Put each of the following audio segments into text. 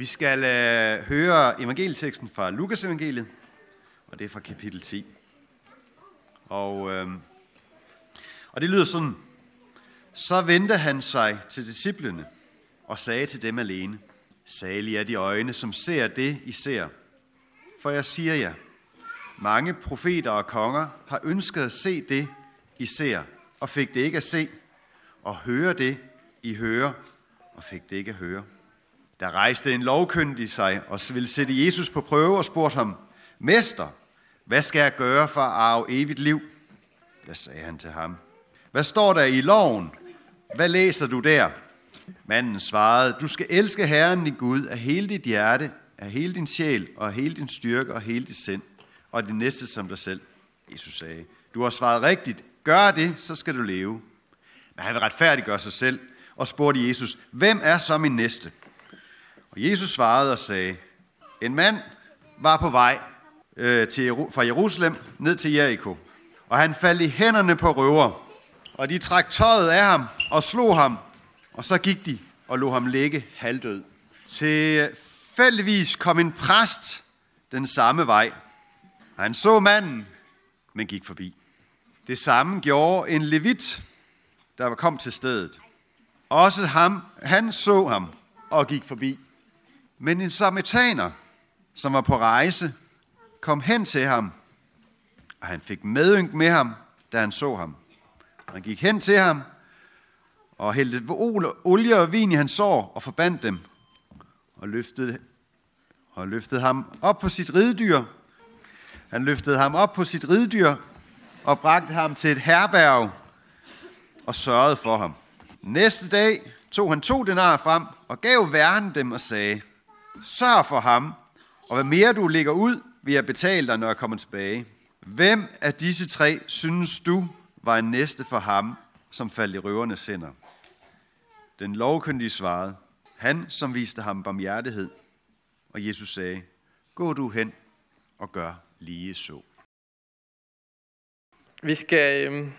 Vi skal øh, høre evangelieteksten fra Lukas evangeliet, og det er fra kapitel 10. Og, øh, og det lyder sådan. Så vendte han sig til disciplene og sagde til dem alene, Salige er de øjne, som ser det, I ser. For jeg siger jer, mange profeter og konger har ønsket at se det, I ser, og fik det ikke at se, og høre det, I hører, og fik det ikke at høre. Der rejste en lovkyndig sig og ville sætte Jesus på prøve og spurgte ham, Mester, hvad skal jeg gøre for at arve evigt liv? Der sagde han til ham, hvad står der i loven? Hvad læser du der? Manden svarede, du skal elske Herren din Gud af hele dit hjerte, af hele din sjæl og af hele din styrke og hele dit sind, og det næste som dig selv. Jesus sagde, du har svaret rigtigt. Gør det, så skal du leve. Men han vil retfærdiggøre sig selv og spurgte Jesus, hvem er så min næste? Og Jesus svarede og sagde, en mand var på vej øh, til, fra Jerusalem ned til Jericho, og han faldt i hænderne på røver, og de trak tøjet af ham og slog ham, og så gik de og lå ham ligge halvdød. Tilfældigvis kom en præst den samme vej, og han så manden, men gik forbi. Det samme gjorde en levit, der kom til stedet. Også ham, han så ham og gik forbi. Men en samaritaner, som var på rejse, kom hen til ham, og han fik medynk med ham, da han så ham. Han gik hen til ham og hældte olie og vin i hans sår og forbandt dem og løftede, og løftede ham op på sit ridedyr. Han løftede ham op på sit ridedyr og bragte ham til et herberg og sørgede for ham. Næste dag tog han to denar frem og gav væren dem og sagde, Sørg for ham, og hvad mere du lægger ud, vil jeg betale dig, når jeg kommer tilbage. Hvem af disse tre synes du var en næste for ham, som faldt i røvernes hænder? Den lovkyndige svarede, han som viste ham barmhjertighed. Og Jesus sagde, gå du hen og gør lige så. Vi skal øhm,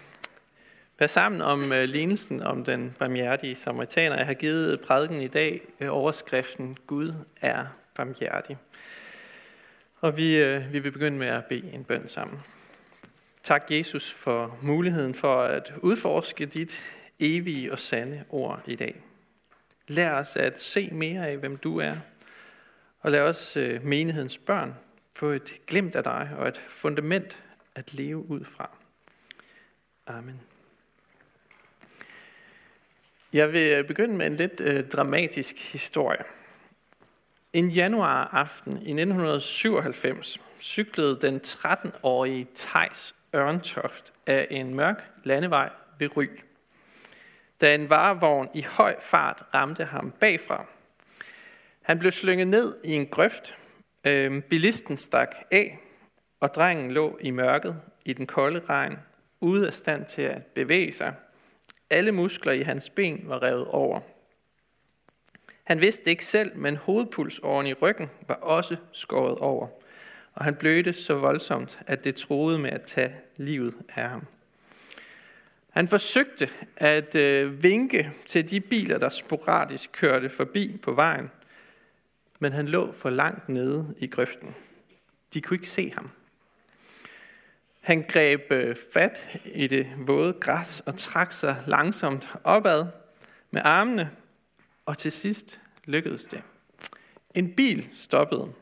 Vær sammen om øh, lignelsen om den barmhjertige samaritaner. Jeg har givet prædiken i dag øh, overskriften Gud er barmhjertig. Og vi, øh, vi vil begynde med at bede en bøn sammen. Tak Jesus for muligheden for at udforske dit evige og sande ord i dag. Lær os at se mere af, hvem du er, og lad os menighedens børn få et glimt af dig og et fundament at leve ud fra. Amen. Jeg vil øh, begynde med en lidt øh, dramatisk historie. En januar aften i 1997 cyklede den 13-årige Tejs Ørntoft af en mørk landevej ved Ry. Da en varevogn i høj fart ramte ham bagfra. Han blev slynget ned i en grøft. øh, bilisten stak af, og drengen lå i mørket i den kolde regn, ude af stand til at bevæge sig. Alle muskler i hans ben var revet over. Han vidste ikke selv, men hovedpulsåren i ryggen var også skåret over, og han blødte så voldsomt, at det troede med at tage livet af ham. Han forsøgte at øh, vinke til de biler, der sporadisk kørte forbi på vejen, men han lå for langt nede i grøften. De kunne ikke se ham. Han greb øh, fat i det våde græs og trak sig langsomt opad med armene, og til sidst lykkedes det. En bil stoppede.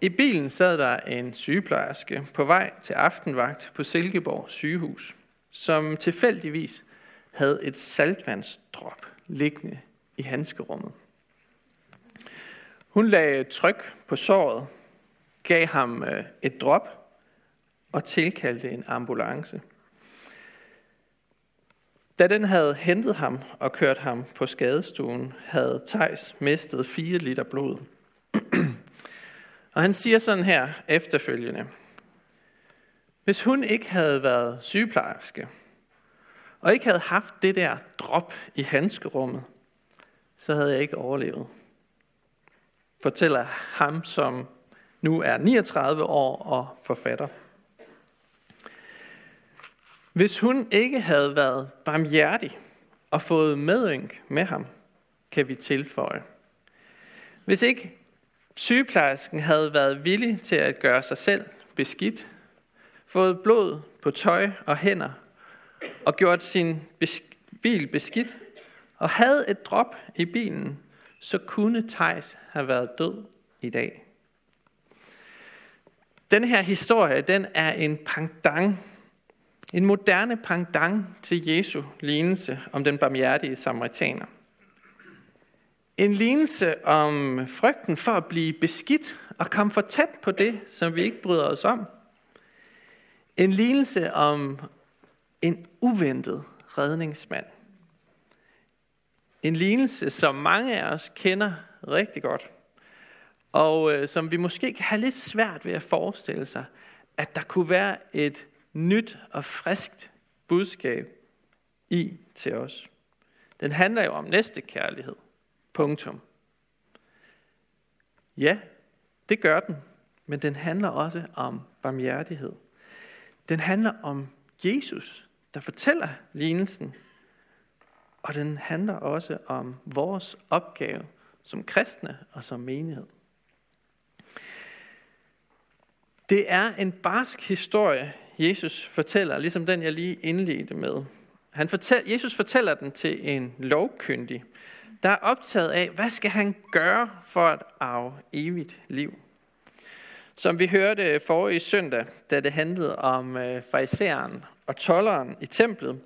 I bilen sad der en sygeplejerske på vej til aftenvagt på Silkeborg sygehus, som tilfældigvis havde et saltvandsdrop liggende i handskerummet. Hun lagde tryk på såret, gav ham øh, et drop og tilkaldte en ambulance. Da den havde hentet ham og kørt ham på skadestuen, havde Tejs mistet 4 liter blod. og han siger sådan her efterfølgende. Hvis hun ikke havde været sygeplejerske, og ikke havde haft det der drop i handskerummet, så havde jeg ikke overlevet. Fortæller ham, som nu er 39 år og forfatter. Hvis hun ikke havde været barmhjertig og fået medynk med ham, kan vi tilføje. Hvis ikke sygeplejersken havde været villig til at gøre sig selv beskidt, fået blod på tøj og hænder, og gjort sin bil beskidt, og havde et drop i bilen, så kunne Tejs have været død i dag. Den her historie, den er en pangdang, en moderne pangdang til Jesu lignelse om den barmhjertige samaritaner. En lignelse om frygten for at blive beskidt og komme for tæt på det, som vi ikke bryder os om. En lignelse om en uventet redningsmand. En lignelse, som mange af os kender rigtig godt, og øh, som vi måske kan have lidt svært ved at forestille sig, at der kunne være et nyt og friskt budskab i til os. Den handler jo om næste kærlighed. Punktum. Ja, det gør den, men den handler også om barmhjertighed. Den handler om Jesus, der fortæller lignelsen, og den handler også om vores opgave som kristne og som menighed. Det er en barsk historie, Jesus fortæller, ligesom den jeg lige indledte med. Han fortæller, Jesus fortæller den til en lovkyndig, der er optaget af, hvad skal han gøre for at arve evigt liv. Som vi hørte forrige søndag, da det handlede om øh, fariseren og tolleren i templet,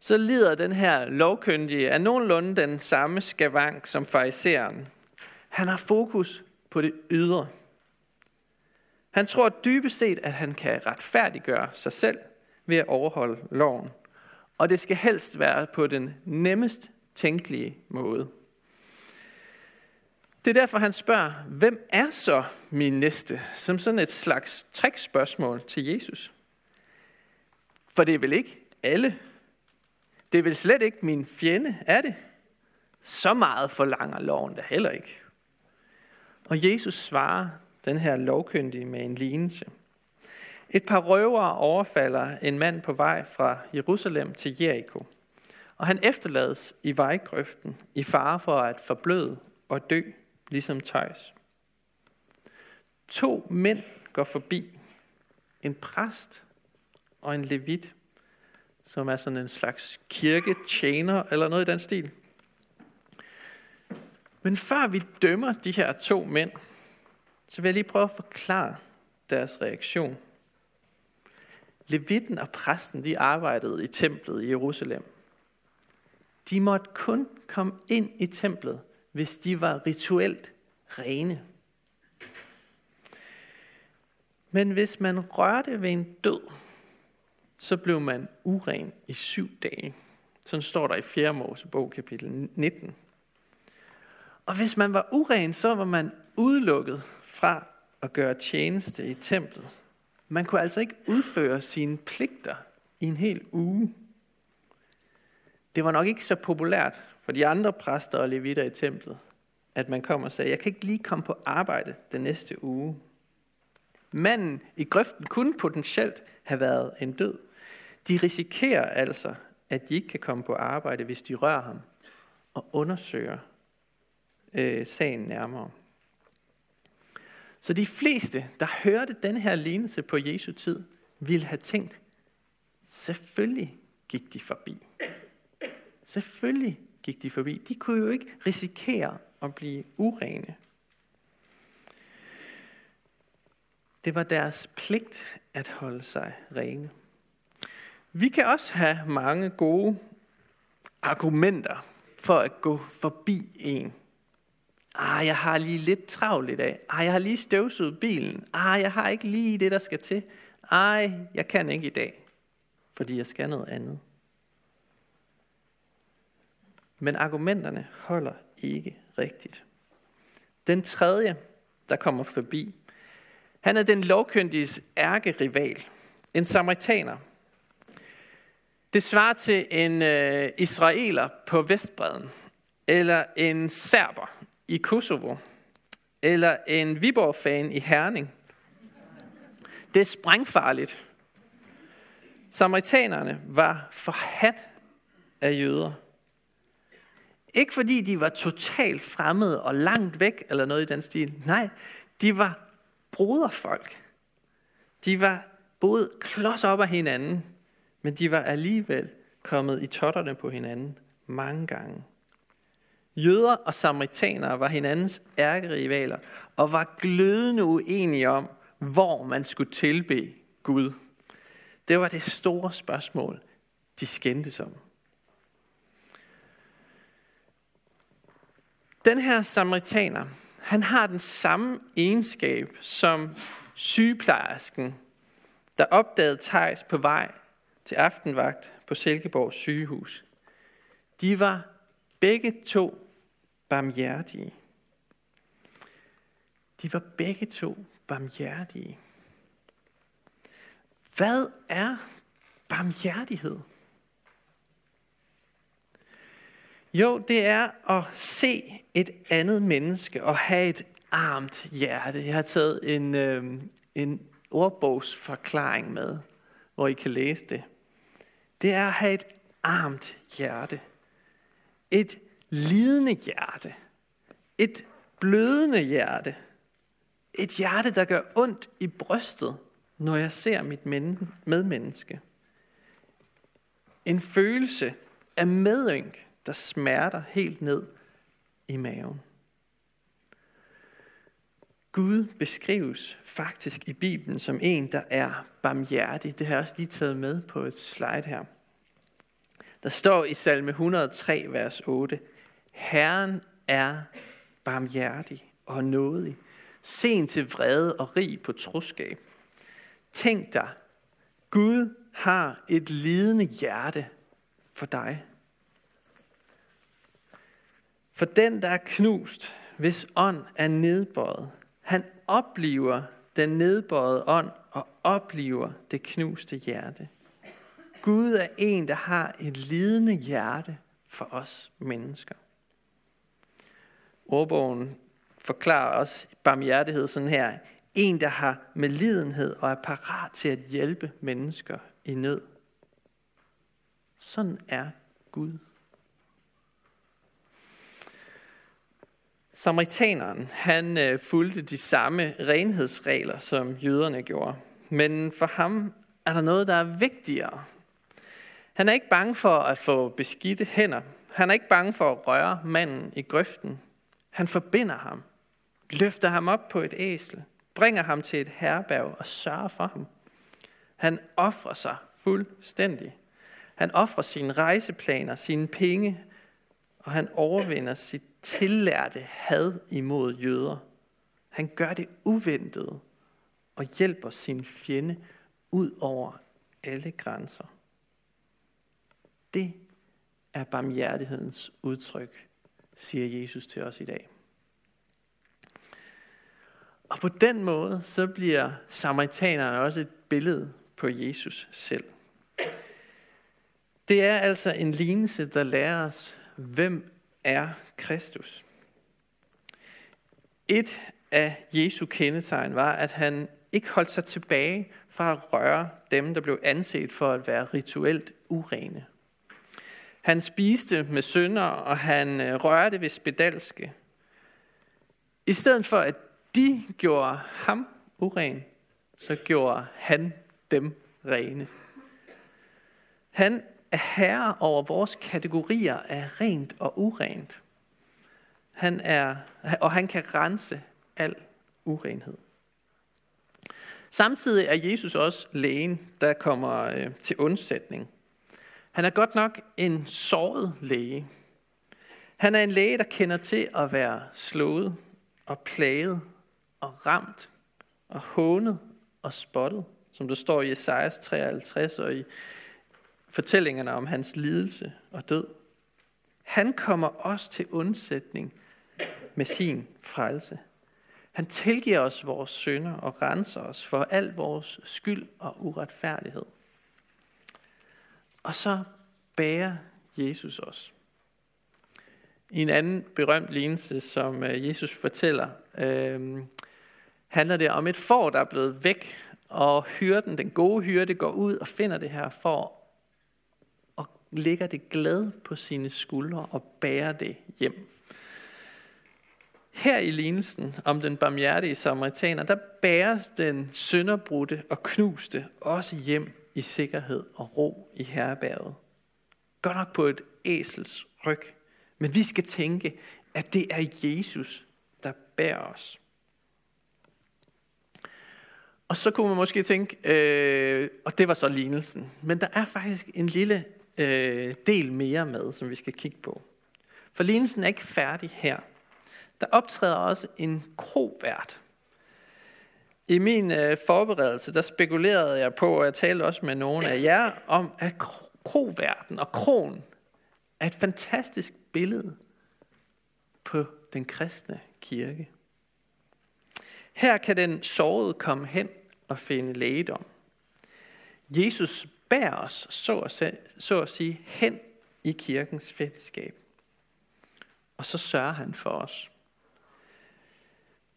så lider den her lovkyndige af nogenlunde den samme skavank som fariseren. Han har fokus på det ydre. Han tror dybest set, at han kan retfærdiggøre sig selv ved at overholde loven. Og det skal helst være på den nemmest tænkelige måde. Det er derfor, han spørger, hvem er så min næste? Som sådan et slags trickspørgsmål til Jesus. For det er vel ikke alle. Det er vel slet ikke min fjende, er det? Så meget forlanger loven da heller ikke. Og Jesus svarer den her lovkyndige med en lignelse. Et par røvere overfalder en mand på vej fra Jerusalem til Jericho. Og han efterlades i vejgrøften i fare for at forbløde og dø, ligesom Tøjs. To mænd går forbi. En præst og en levit, som er sådan en slags kirketjener eller noget i den stil. Men før vi dømmer de her to mænd, så vil jeg lige prøve at forklare deres reaktion. Levitten og præsten, de arbejdede i templet i Jerusalem. De måtte kun komme ind i templet, hvis de var rituelt rene. Men hvis man rørte ved en død, så blev man uren i syv dage. Sådan står der i 4. Mosebog kapitel 19. Og hvis man var uren, så var man udelukket fra at gøre tjeneste i templet. Man kunne altså ikke udføre sine pligter i en hel uge. Det var nok ikke så populært for de andre præster og levitter i templet, at man kom og sagde, jeg kan ikke lige komme på arbejde den næste uge. Manden i grøften kunne potentielt have været en død. De risikerer altså, at de ikke kan komme på arbejde, hvis de rører ham og undersøger øh, sagen nærmere. Så de fleste, der hørte den her lignelse på Jesu tid, ville have tænkt, selvfølgelig gik de forbi. Selvfølgelig gik de forbi. De kunne jo ikke risikere at blive urene. Det var deres pligt at holde sig rene. Vi kan også have mange gode argumenter for at gå forbi en. Ah, jeg har lige lidt travlt i dag. Ah, jeg har lige støvsuget bilen. Ah, jeg har ikke lige det, der skal til. Ej, jeg kan ikke i dag, fordi jeg skal noget andet. Men argumenterne holder ikke rigtigt. Den tredje, der kommer forbi, han er den lovkyndiges ærkerival, en samaritaner. Det svarer til en øh, israeler på Vestbreden, eller en serber i Kosovo, eller en Viborg-fan i Herning. Det er sprængfarligt. Samaritanerne var forhat af jøder. Ikke fordi de var totalt fremmede og langt væk, eller noget i den stil. Nej, de var broderfolk. De var boet klods op af hinanden, men de var alligevel kommet i totterne på hinanden mange gange. Jøder og samaritanere var hinandens ærkerivaler og var glødende uenige om, hvor man skulle tilbe Gud. Det var det store spørgsmål, de skændtes om. Den her samaritaner, han har den samme egenskab som sygeplejersken, der opdagede Tejs på vej til aftenvagt på Silkeborg sygehus. De var begge to barmhjertige. De var begge to barmhjertige. Hvad er barmhjertighed? Jo, det er at se et andet menneske og have et armt hjerte. Jeg har taget en, øh, en ordbogsforklaring med, hvor I kan læse det. Det er at have et armt hjerte. Et lidende hjerte. Et blødende hjerte. Et hjerte, der gør ondt i brystet, når jeg ser mit medmenneske. En følelse af medynk, der smerter helt ned i maven. Gud beskrives faktisk i Bibelen som en, der er barmhjertig. Det har jeg også lige taget med på et slide her. Der står i salme 103, vers 8, Herren er barmhjertig og nådig, sen til vrede og rig på troskab. Tænk dig, Gud har et lidende hjerte for dig. For den, der er knust, hvis ånd er nedbøjet, han oplever den nedbøjede ånd og oplever det knuste hjerte. Gud er en, der har et lidende hjerte for os mennesker. Ordbogen forklarer også barmhjertighed sådan her. En, der har medlidenhed og er parat til at hjælpe mennesker i nød. Sådan er Gud. Samaritaneren, han øh, fulgte de samme renhedsregler, som jøderne gjorde. Men for ham er der noget, der er vigtigere. Han er ikke bange for at få beskidte hænder. Han er ikke bange for at røre manden i grøften. Han forbinder ham, løfter ham op på et æsel, bringer ham til et herberg og sørger for ham. Han offrer sig fuldstændig. Han offrer sine rejseplaner, sine penge, og han overvinder sit tillærte had imod jøder. Han gør det uventet og hjælper sin fjende ud over alle grænser. Det er barmhjertighedens udtryk siger Jesus til os i dag. Og på den måde, så bliver samaritanerne også et billede på Jesus selv. Det er altså en lignelse, der lærer os, hvem er Kristus. Et af Jesu kendetegn var, at han ikke holdt sig tilbage fra at røre dem, der blev anset for at være rituelt urene. Han spiste med sønder, og han øh, rørte ved spedalske. I stedet for at de gjorde ham uren, så gjorde han dem rene. Han er herre over vores kategorier af rent og urent. Han er, og han kan rense al urenhed. Samtidig er Jesus også lægen, der kommer øh, til undsætning. Han er godt nok en såret læge. Han er en læge, der kender til at være slået og plaget og ramt og hånet og spottet, som der står i Esajas 53 og i fortællingerne om hans lidelse og død. Han kommer også til undsætning med sin frelse. Han tilgiver os vores synder og renser os for al vores skyld og uretfærdighed. Og så bærer Jesus os. I en anden berømt lignelse, som øh, Jesus fortæller, øh, handler det om et får, der er blevet væk, og hyrden, den gode hyrde, går ud og finder det her får, og lægger det glad på sine skuldre og bærer det hjem. Her i lignelsen om den barmhjertige samaritaner, der bæres den sønderbrudte og knuste også hjem i sikkerhed og ro i herrebæret. Godt nok på et æsels ryg, men vi skal tænke, at det er Jesus, der bærer os. Og så kunne man måske tænke, øh, og det var så lignelsen, men der er faktisk en lille øh, del mere med, som vi skal kigge på. For lignelsen er ikke færdig her. Der optræder også en krovært. I min øh, forberedelse, der spekulerede jeg på, og jeg talte også med nogle af jer, om at kroverden og kronen er et fantastisk billede på den kristne kirke. Her kan den sårede komme hen og finde lægedom. Jesus bærer os, så at, så at sige, hen i kirkens fællesskab. Og så sørger han for os.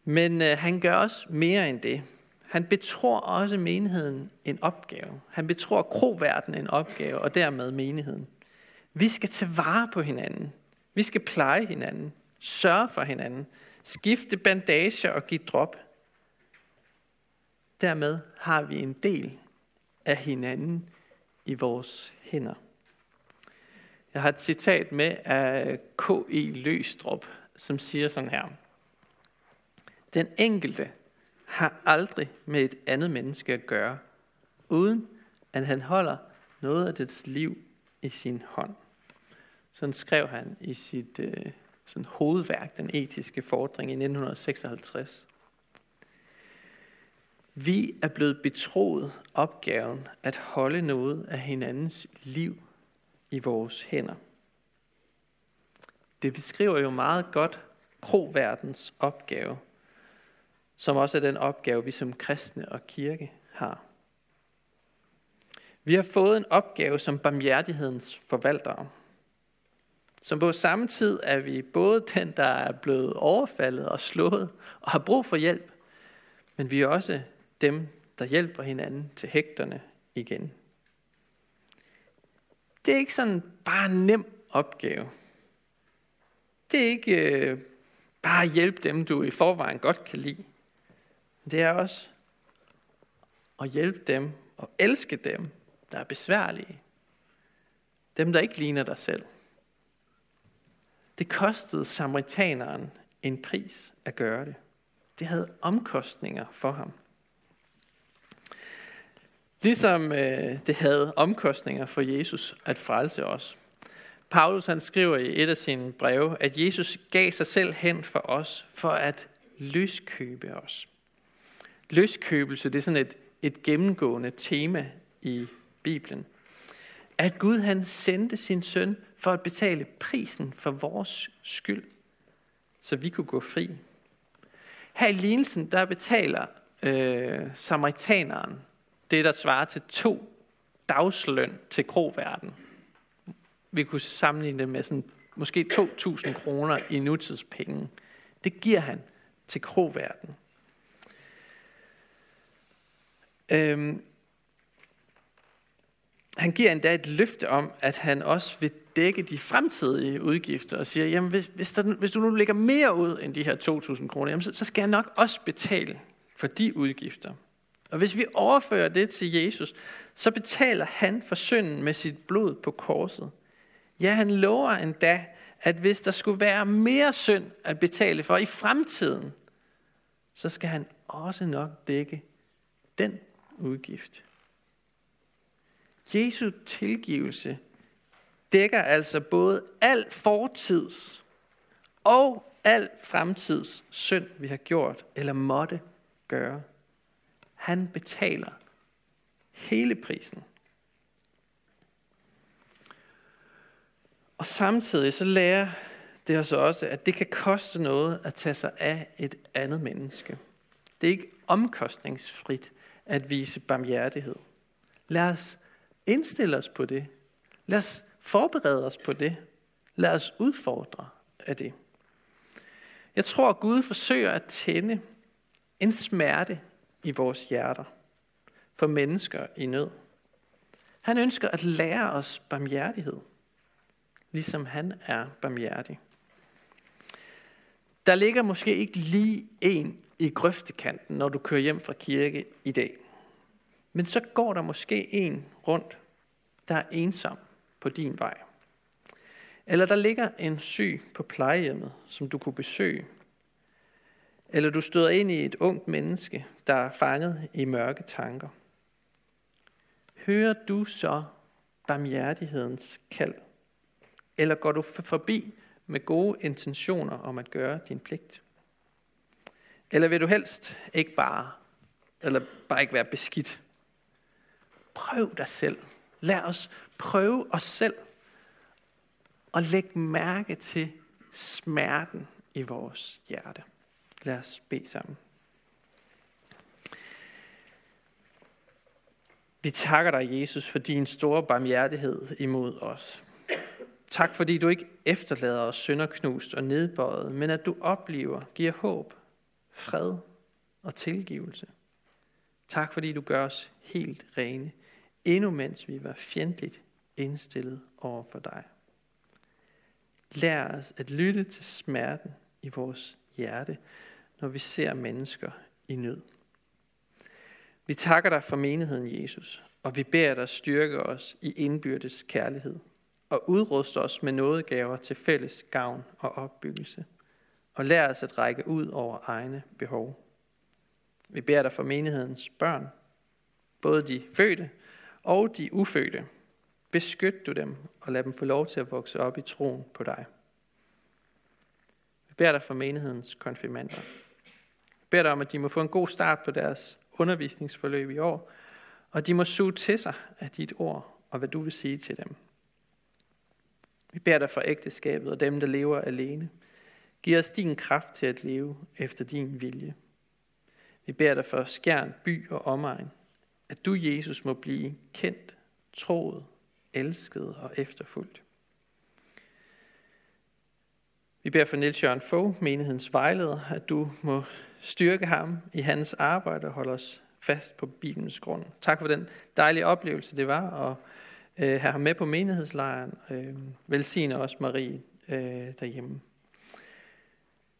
Men øh, han gør også mere end det. Han betror også menigheden en opgave. Han betror kroverdenen en opgave, og dermed menigheden. Vi skal tage vare på hinanden. Vi skal pleje hinanden. Sørge for hinanden. Skifte bandager og give drop. Dermed har vi en del af hinanden i vores hænder. Jeg har et citat med af K.E. Løstrup, som siger sådan her. Den enkelte har aldrig med et andet menneske at gøre, uden at han holder noget af dets liv i sin hånd. Sådan skrev han i sit øh, sådan hovedværk, Den etiske fordring i 1956. Vi er blevet betroet opgaven at holde noget af hinandens liv i vores hænder. Det beskriver jo meget godt kroverdens opgave – som også er den opgave, vi som kristne og kirke har. Vi har fået en opgave som barmhjertighedens forvaltere. Som på samme tid er vi både den, der er blevet overfaldet og slået og har brug for hjælp, men vi er også dem, der hjælper hinanden til hægterne igen. Det er ikke sådan bare en nem opgave. Det er ikke øh, bare at hjælpe dem, du i forvejen godt kan lide. Det er også at hjælpe dem og elske dem, der er besværlige. Dem, der ikke ligner dig selv. Det kostede samaritaneren en pris at gøre det. Det havde omkostninger for ham. Ligesom øh, det havde omkostninger for Jesus at frelse os. Paulus han skriver i et af sine breve, at Jesus gav sig selv hen for os, for at løskøbe os. Løskøbelse, det er sådan et, et gennemgående tema i Bibelen. At Gud han sendte sin søn for at betale prisen for vores skyld, så vi kunne gå fri. Her i lignelsen, der betaler øh, samaritaneren det, der svarer til to dagsløn til kroverden. Vi kunne sammenligne det med sådan, måske 2.000 kroner i nutidspenge. Det giver han til kroverden. Øhm, han giver endda et løfte om, at han også vil dække de fremtidige udgifter og siger, jamen hvis, hvis, der, hvis du nu lægger mere ud end de her 2.000 kroner, jamen så, så skal jeg nok også betale for de udgifter. Og hvis vi overfører det til Jesus, så betaler han for synden med sit blod på korset. Ja, han lover endda, at hvis der skulle være mere synd at betale for i fremtiden, så skal han også nok dække den udgift. Jesu tilgivelse dækker altså både al fortids og al fremtids synd, vi har gjort eller måtte gøre. Han betaler hele prisen. Og samtidig så lærer det os også, at det kan koste noget at tage sig af et andet menneske. Det er ikke omkostningsfrit at vise barmhjertighed. Lad os indstille os på det. Lad os forberede os på det. Lad os udfordre af det. Jeg tror, at Gud forsøger at tænde en smerte i vores hjerter for mennesker i nød. Han ønsker at lære os barmhjertighed, ligesom han er barmhjertig. Der ligger måske ikke lige en i grøftekanten, når du kører hjem fra kirke i dag. Men så går der måske en rundt, der er ensom på din vej. Eller der ligger en syg på plejehjemmet, som du kunne besøge. Eller du støder ind i et ungt menneske, der er fanget i mørke tanker. Hører du så barmhjertighedens kald? Eller går du forbi med gode intentioner om at gøre din pligt? Eller vil du helst ikke bare, eller bare ikke være beskidt? Prøv dig selv. Lad os prøve os selv og læg mærke til smerten i vores hjerte. Lad os bede sammen. Vi takker dig, Jesus, for din store barmhjertighed imod os. Tak, fordi du ikke efterlader os sønderknust og nedbøjet, men at du oplever, giver håb, fred og tilgivelse. Tak, fordi du gør os helt rene, endnu mens vi var fjendtligt indstillet over for dig. Lær os at lytte til smerten i vores hjerte, når vi ser mennesker i nød. Vi takker dig for menigheden, Jesus, og vi beder dig styrke os i indbyrdes kærlighed og udruste os med nådegaver til fælles gavn og opbyggelse, og lær os at række ud over egne behov. Vi beder dig for menighedens børn, både de fødte og de ufødte, Beskyt du dem og lad dem få lov til at vokse op i troen på dig. Vi beder dig for menighedens konfirmander. Vi beder dig om, at de må få en god start på deres undervisningsforløb i år, og de må suge til sig af dit ord og hvad du vil sige til dem. Vi beder dig for ægteskabet og dem, der lever alene. Giv os din kraft til at leve efter din vilje. Vi beder dig for skjern, by og omegn, at du, Jesus, må blive kendt, troet elsket og efterfulgt. Vi beder for Niels Jørgen Fogh, menighedens vejleder, at du må styrke ham i hans arbejde og holde os fast på Bibelens grund. Tak for den dejlige oplevelse, det var og øh, have ham med på menighedslejren. Øh, velsigne os, Marie, øh, derhjemme.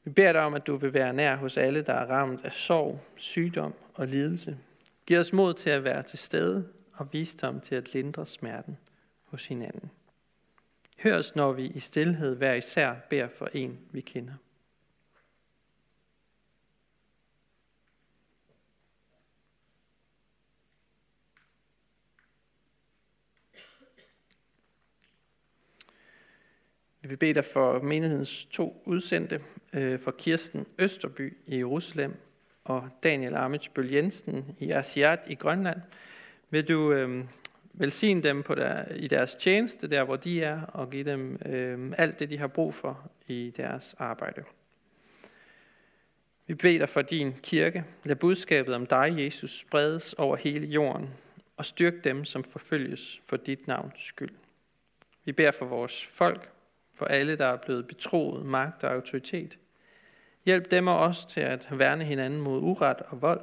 Vi beder dig om, at du vil være nær hos alle, der er ramt af sorg, sygdom og lidelse. Giv os mod til at være til stede og visdom til at lindre smerten hos hinanden. Hør os, når vi i stillhed hver især beder for en, vi kender. Vi vil bede dig for menighedens to udsendte, øh, for Kirsten Østerby i Jerusalem og Daniel Amitsbøl Jensen i Asiat i Grønland. Vil du øh, velsigne dem på der, i deres tjeneste, der hvor de er, og give dem øh, alt det, de har brug for i deres arbejde. Vi beder dig for din kirke. Lad budskabet om dig, Jesus, spredes over hele jorden, og styrk dem, som forfølges for dit navns skyld. Vi beder for vores folk, for alle, der er blevet betroet magt og autoritet. Hjælp dem og os til at værne hinanden mod uret og vold.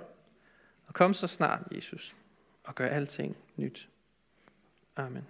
Og kom så snart, Jesus, og gør alting nyt. Amen.